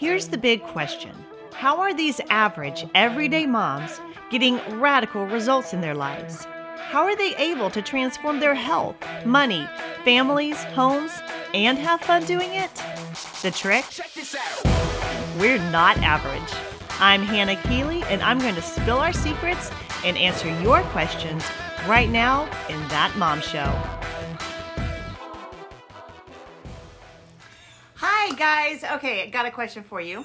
Here's the big question How are these average, everyday moms getting radical results in their lives? How are they able to transform their health, money, families, homes, and have fun doing it? The trick? We're not average. I'm Hannah Keeley, and I'm going to spill our secrets and answer your questions right now in That Mom Show. Guys. Okay, got a question for you.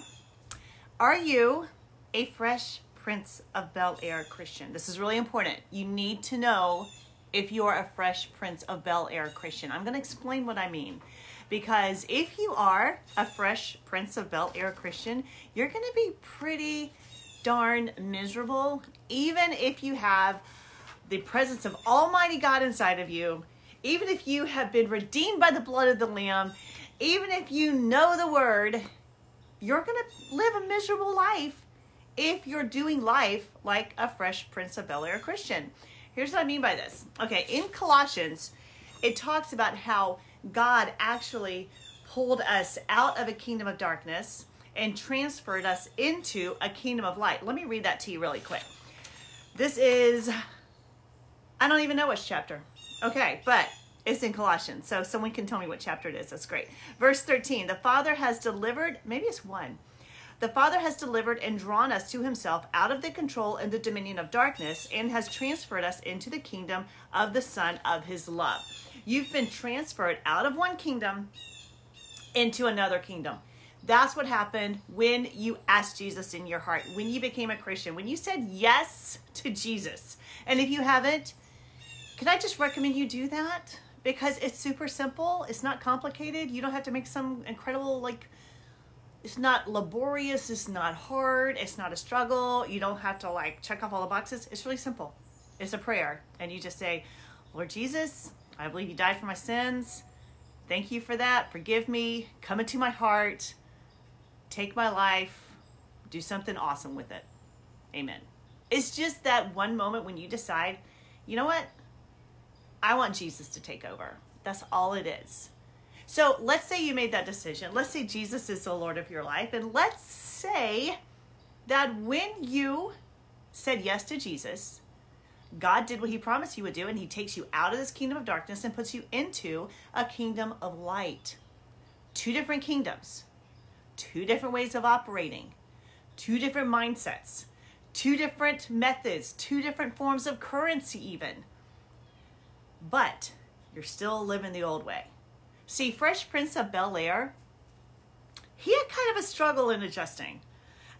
Are you a fresh Prince of Bel Air Christian? This is really important. You need to know if you're a fresh Prince of Bel Air Christian. I'm going to explain what I mean. Because if you are a fresh Prince of Bel Air Christian, you're going to be pretty darn miserable, even if you have the presence of Almighty God inside of you, even if you have been redeemed by the blood of the Lamb, even if you know the word, you're going to live a miserable life if you're doing life like a fresh Prince of Bel Air Christian. Here's what I mean by this. Okay, in Colossians, it talks about how God actually pulled us out of a kingdom of darkness and transferred us into a kingdom of light. Let me read that to you really quick. This is, I don't even know which chapter. Okay, but it's in Colossians. So someone can tell me what chapter it is. That's great. Verse 13 The Father has delivered, maybe it's one. The Father has delivered and drawn us to himself out of the control and the dominion of darkness and has transferred us into the kingdom of the Son of his love. You've been transferred out of one kingdom into another kingdom. That's what happened when you asked Jesus in your heart, when you became a Christian, when you said yes to Jesus. And if you haven't, can I just recommend you do that? Because it's super simple, it's not complicated. You don't have to make some incredible, like, it's not laborious, it's not hard, it's not a struggle. You don't have to, like, check off all the boxes. It's really simple. It's a prayer. And you just say, Lord Jesus, I believe you died for my sins. Thank you for that. Forgive me. Come into my heart take my life, do something awesome with it. Amen. It's just that one moment when you decide, you know what? I want Jesus to take over. That's all it is. So let's say you made that decision. Let's say Jesus is the Lord of your life. And let's say that when you said yes to Jesus, God did what he promised he would do, and he takes you out of this kingdom of darkness and puts you into a kingdom of light. Two different kingdoms two different ways of operating, two different mindsets, two different methods, two different forms of currency, even. But you're still living the old way. See, Fresh Prince of Bel Air, he had kind of a struggle in adjusting.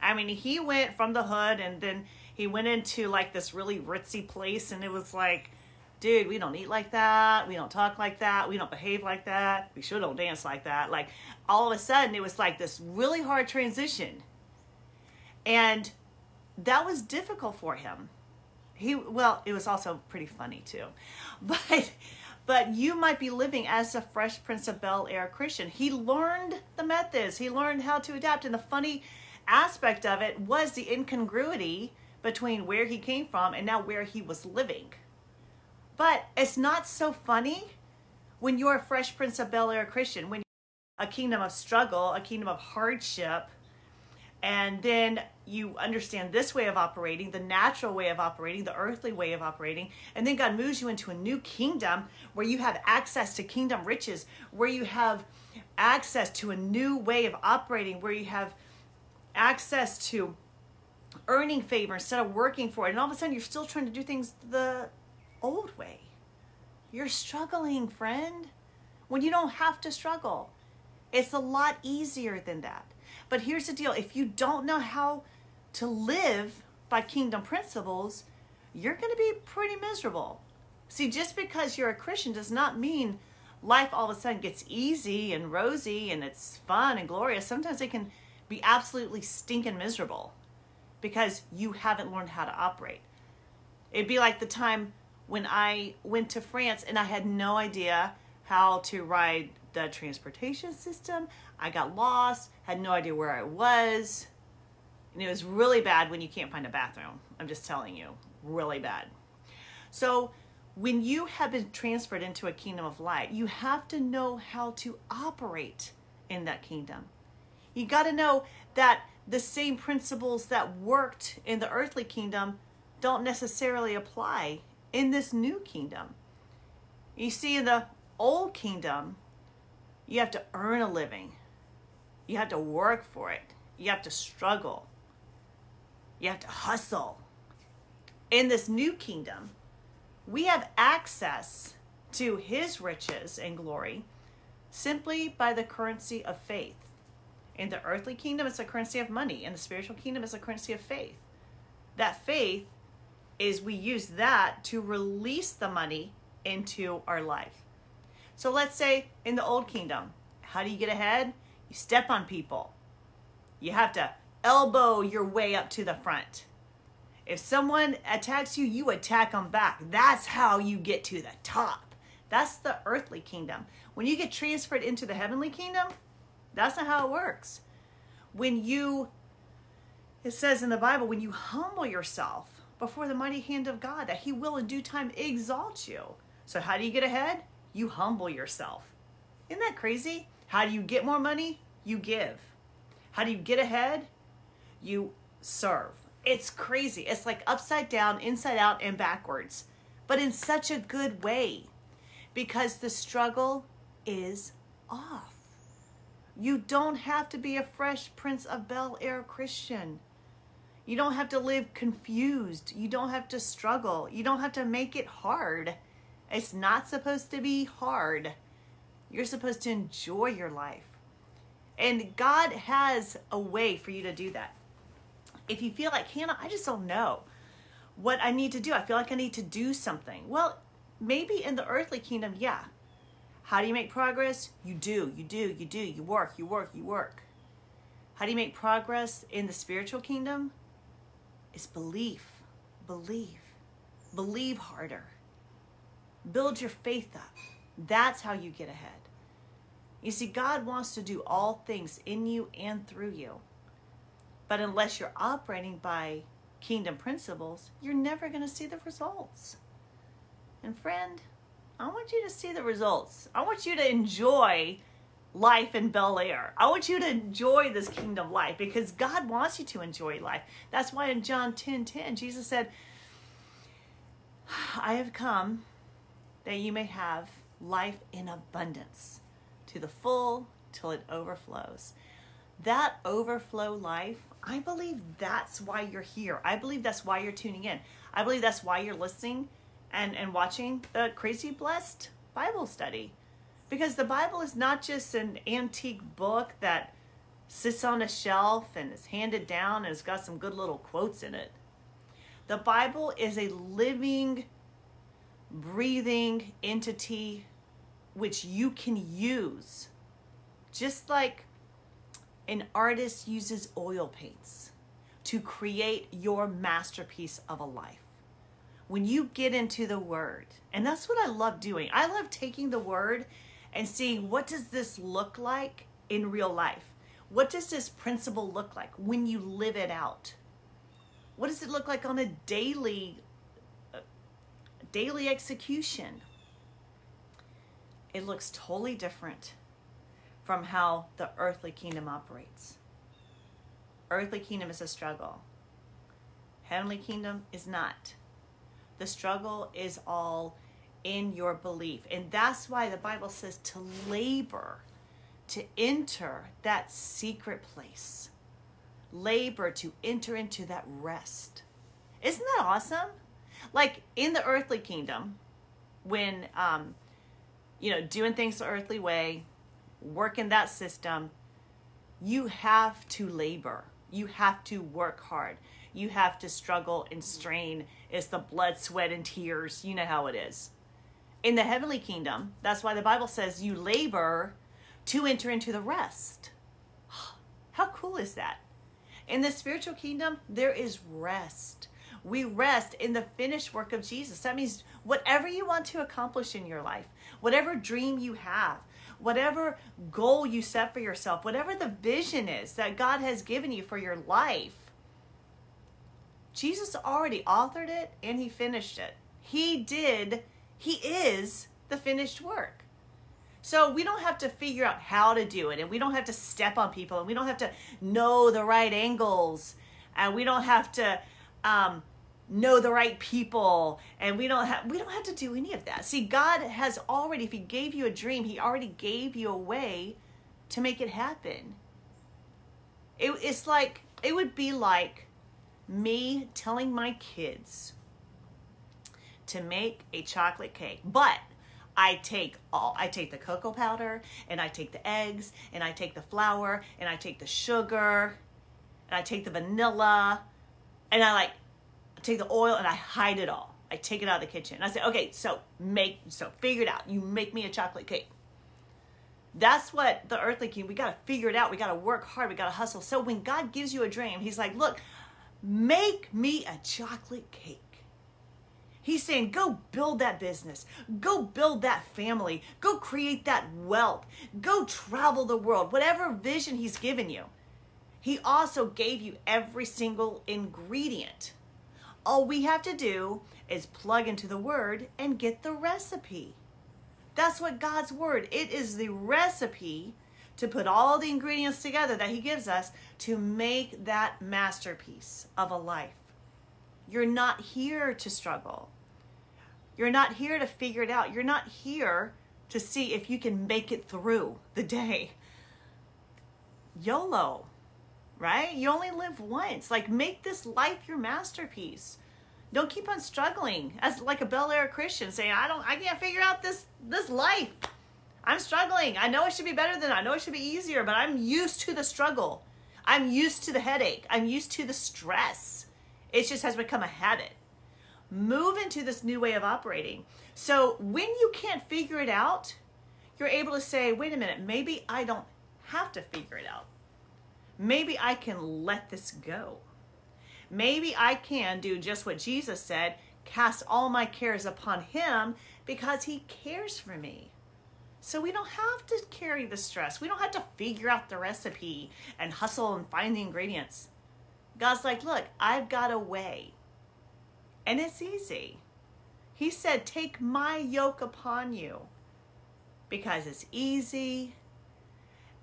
I mean, he went from the hood and then he went into like this really ritzy place, and it was like, dude, we don't eat like that. We don't talk like that. We don't behave like that. We sure don't dance like that. Like all of a sudden, it was like this really hard transition. And that was difficult for him. He, well, it was also pretty funny too. But, but you might be living as a fresh Prince of Bel Air Christian. He learned the methods, he learned how to adapt. And the funny aspect of it was the incongruity between where he came from and now where he was living but it's not so funny when you're a fresh Prince of Bel Air Christian, when a kingdom of struggle, a kingdom of hardship, and then you understand this way of operating, the natural way of operating, the earthly way of operating, and then God moves you into a new kingdom where you have access to kingdom riches, where you have access to a new way of operating, where you have access to earning favor instead of working for it. And all of a sudden, you're still trying to do things the old way. You're struggling, friend, when you don't have to struggle. It's a lot easier than that. But here's the deal if you don't know how to live by kingdom principles, you're going to be pretty miserable. See, just because you're a Christian does not mean life all of a sudden gets easy and rosy and it's fun and glorious. Sometimes it can be absolutely stinking miserable because you haven't learned how to operate. It'd be like the time when I went to France and I had no idea how to ride the transportation system. I got lost, had no idea where I was. And it was really bad when you can't find a bathroom. I'm just telling you, really bad. So, when you have been transferred into a kingdom of light, you have to know how to operate in that kingdom. You got to know that the same principles that worked in the earthly kingdom don't necessarily apply in this new kingdom. You see, in the old kingdom, you have to earn a living, you have to work for it, you have to struggle, you have to hustle. In this new kingdom, we have access to his riches and glory simply by the currency of faith. In the earthly kingdom, it's a currency of money. In the spiritual kingdom, it's a currency of faith. That faith is we use that to release the money into our life. So let's say in the old kingdom, how do you get ahead? You step on people. You have to elbow your way up to the front. If someone attacks you, you attack them back. That's how you get to the top. That's the earthly kingdom. When you get transferred into the heavenly kingdom, that's not how it works. When you, it says in the Bible, when you humble yourself before the mighty hand of God, that He will in due time exalt you. So, how do you get ahead? You humble yourself. Isn't that crazy? How do you get more money? You give. How do you get ahead? You serve. It's crazy. It's like upside down, inside out, and backwards, but in such a good way because the struggle is off. You don't have to be a fresh Prince of Bel Air Christian. You don't have to live confused. You don't have to struggle. You don't have to make it hard. It's not supposed to be hard. You're supposed to enjoy your life. And God has a way for you to do that. If you feel like, Hannah, I just don't know what I need to do. I feel like I need to do something. Well, maybe in the earthly kingdom, yeah. How do you make progress? You do, you do, you do. You work, you work, you work. How do you make progress in the spiritual kingdom? It's belief. Believe. Believe harder. Build your faith up. That's how you get ahead. You see, God wants to do all things in you and through you. But unless you're operating by kingdom principles, you're never going to see the results. And friend, I want you to see the results. I want you to enjoy life in Bel Air. I want you to enjoy this kingdom life because God wants you to enjoy life. That's why in John 10 10, Jesus said, I have come that you may have life in abundance to the full till it overflows. That overflow life, I believe that's why you're here. I believe that's why you're tuning in. I believe that's why you're listening and, and watching the Crazy Blessed Bible study. Because the Bible is not just an antique book that sits on a shelf and is handed down and has got some good little quotes in it. The Bible is a living, breathing entity which you can use. Just like an artist uses oil paints to create your masterpiece of a life. When you get into the word and that's what i love doing. I love taking the word and seeing what does this look like in real life? What does this principle look like when you live it out? What does it look like on a daily daily execution it looks totally different from how the earthly kingdom operates earthly kingdom is a struggle heavenly kingdom is not the struggle is all in your belief. And that's why the Bible says to labor, to enter that secret place. Labor to enter into that rest. Isn't that awesome? Like in the earthly kingdom, when, um, you know, doing things the earthly way, working that system, you have to labor. You have to work hard you have to struggle and strain. It's the blood, sweat, and tears. You know how it is. In the heavenly kingdom, that's why the Bible says you labor to enter into the rest. How cool is that? In the spiritual kingdom, there is rest. We rest in the finished work of Jesus. That means whatever you want to accomplish in your life, whatever dream you have, whatever goal you set for yourself, whatever the vision is that God has given you for your life, Jesus already authored it and he finished it. He did, he is the finished work. So we don't have to figure out how to do it, and we don't have to step on people, and we don't have to know the right angles, and we don't have to um, know the right people, and we don't have we don't have to do any of that. See, God has already, if He gave you a dream, He already gave you a way to make it happen. It, it's like it would be like me telling my kids to make a chocolate cake, but I take all I take the cocoa powder and I take the eggs and I take the flour and I take the sugar and I take the vanilla and I like take the oil and I hide it all. I take it out of the kitchen. I say, okay, so make so figure it out. You make me a chocolate cake. That's what the earthly king, we gotta figure it out. We gotta work hard, we gotta hustle. So when God gives you a dream, he's like, look, make me a chocolate cake. He's saying, go build that business. Go build that family. Go create that wealth. Go travel the world. Whatever vision He's given you. He also gave you every single ingredient. All we have to do is plug into the Word and get the recipe. That's what God's Word. It is the recipe to put all the ingredients together that He gives us to make that masterpiece of a life. You're not here to struggle. You're not here to figure it out. You're not here to see if you can make it through the day. YOLO, right? You only live once. Like, make this life your masterpiece. Don't keep on struggling as like a Bel Air Christian saying, I don't, I can't figure out this, this life. I'm struggling. I know it should be better than I know it should be easier, but I'm used to the struggle. I'm used to the headache. I'm used to the stress. It just has become a habit move into this new way of operating. So when you can't figure it out, you're able to say, wait a minute, maybe I don't have to figure it out. Maybe I can let this go. Maybe I can do just what Jesus said cast all my cares upon Him because He cares for me. So we don't have to carry the stress. We don't have to figure out the recipe and hustle and find the ingredients. God's like, look, I've got a way. And it's easy. He said, Take my yoke upon you because it's easy.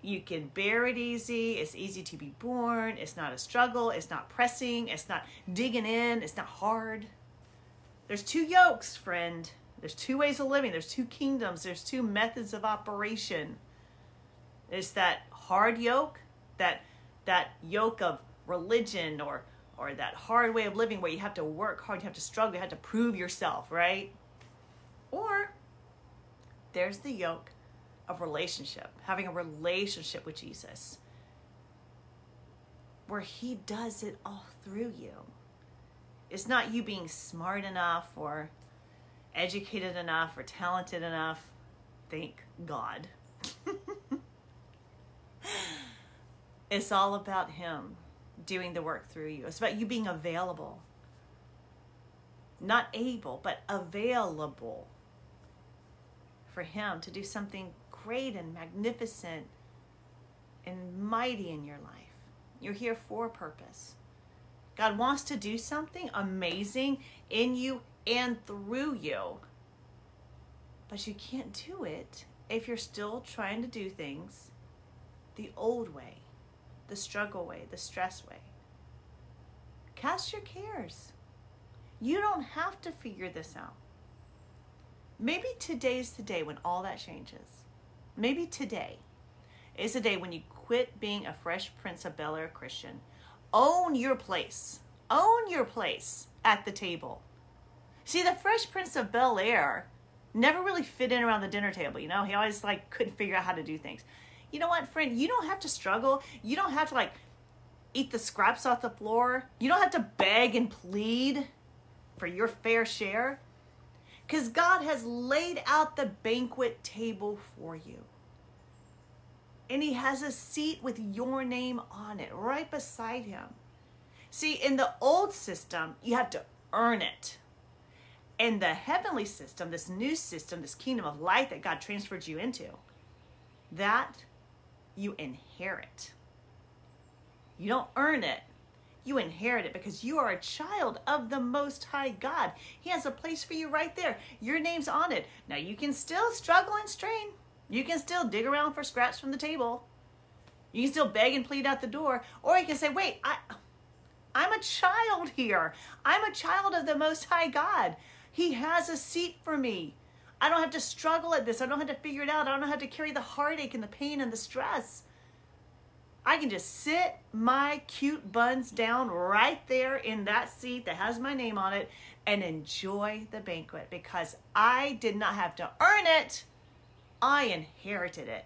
You can bear it easy. It's easy to be borne. It's not a struggle. It's not pressing. It's not digging in. It's not hard. There's two yokes, friend. There's two ways of living. There's two kingdoms. There's two methods of operation. There's that hard yoke, that that yoke of religion or or that hard way of living where you have to work hard, you have to struggle, you have to prove yourself, right? Or there's the yoke of relationship, having a relationship with Jesus, where He does it all through you. It's not you being smart enough or educated enough or talented enough. Thank God. it's all about Him doing the work through you. It's about you being available. Not able, but available for Him to do something great and magnificent and mighty in your life. You're here for a purpose. God wants to do something amazing in you and through you. But you can't do it if you're still trying to do things the old way the struggle way, the stress way. Cast your cares. You don't have to figure this out. Maybe today's the day when all that changes. Maybe today is the day when you quit being a Fresh Prince of Bel Air Christian. Own your place. Own your place at the table. See, the Fresh Prince of Bel Air never really fit in around the dinner table, you know? He always like couldn't figure out how to do things you know what, friend? You don't have to struggle. You don't have to like eat the scraps off the floor. You don't have to beg and plead for your fair share. Because God has laid out the banquet table for you. And He has a seat with your name on it right beside Him. See, in the old system, you have to earn it. In the heavenly system, this new system, this kingdom of light that God transferred you into, that you inherit. You don't earn it. You inherit it because you are a child of the Most High God. He has a place for you right there. Your name's on it. Now, you can still struggle and strain. You can still dig around for scraps from the table. You can still beg and plead at the door, or you can say, "Wait, I I'm a child here. I'm a child of the most high God. He has a seat for me. I don't have to struggle at this. I don't have to figure it out. I don't have to carry the heartache and the pain and the stress. I can just sit my cute buns down right there in that seat that has my name on it and enjoy the banquet because I did not have to earn it. I inherited it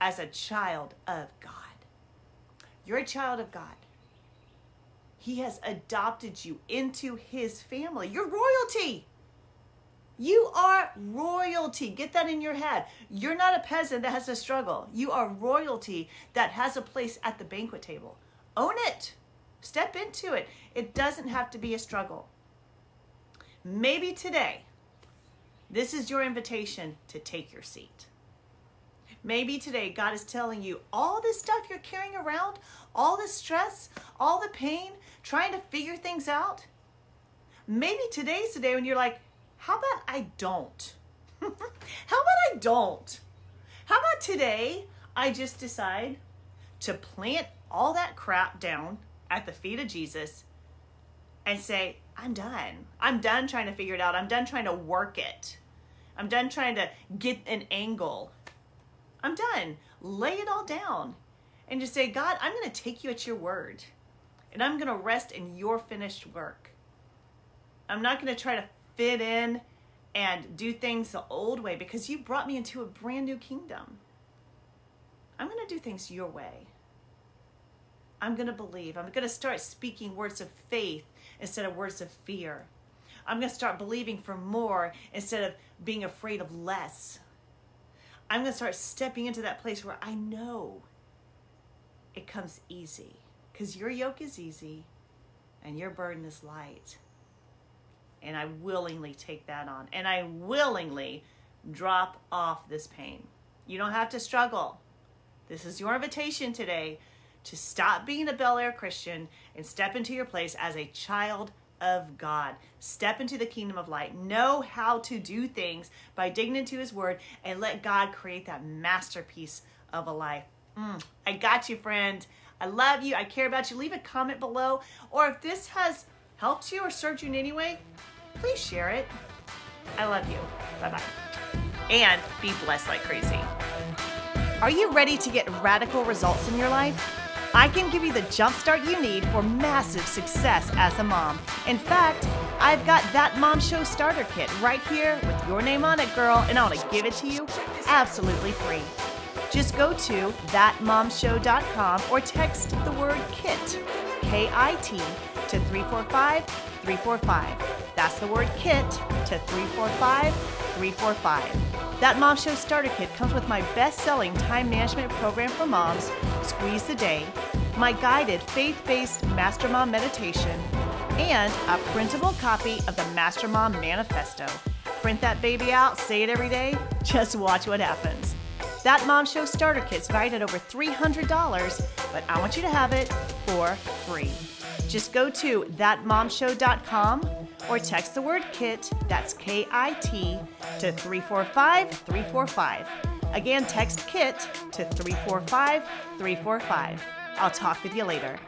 as a child of God. You're a child of God. He has adopted you into his family. You're royalty. You are royalty. Get that in your head. You're not a peasant that has to struggle. You are royalty that has a place at the banquet table. Own it. Step into it. It doesn't have to be a struggle. Maybe today, this is your invitation to take your seat. Maybe today God is telling you all this stuff you're carrying around, all the stress, all the pain, trying to figure things out. Maybe today's the day when you're like, how about I don't? how about I don't? How about today I just decide to plant all that crap down at the feet of Jesus and say, I'm done. I'm done trying to figure it out. I'm done trying to work it. I'm done trying to get an angle. I'm done. Lay it all down and just say, God, I'm going to take you at your word and I'm going to rest in your finished work. I'm not going to try to fit in and do things the old way because you brought me into a brand new kingdom. I'm going to do things your way. I'm going to believe. I'm going to start speaking words of faith instead of words of fear. I'm going to start believing for more instead of being afraid of less. I'm going to start stepping into that place where I know it comes easy because your yoke is easy and your burden is light. And I willingly take that on. And I willingly drop off this pain. You don't have to struggle. This is your invitation today to stop being a Bel Air Christian and step into your place as a child of God. Step into the kingdom of light. Know how to do things by digging into His Word and let God create that masterpiece of a life. Mm, I got you, friend. I love you. I care about you. Leave a comment below. Or if this has helped you or served you in any way, please share it. I love you. Bye bye. And be blessed like crazy. Are you ready to get radical results in your life? I can give you the jumpstart you need for massive success as a mom. In fact, I've got that Mom Show starter kit right here with your name on it, girl, and I want to give it to you absolutely free. Just go to thatmomshow.com or text the word KIT, K I T, to 345 345. That's the word KIT to 345 345. That Mom Show Starter Kit comes with my best selling time management program for moms, Squeeze the Day, my guided faith based Master Mom meditation, and a printable copy of the Master Mom Manifesto. Print that baby out, say it every day, just watch what happens. That Mom Show Starter Kit's valued at over $300, but I want you to have it for free. Just go to thatmomshow.com or text the word KIT, that's K I T, to 345 345. Again, text KIT to 345 345. I'll talk with you later.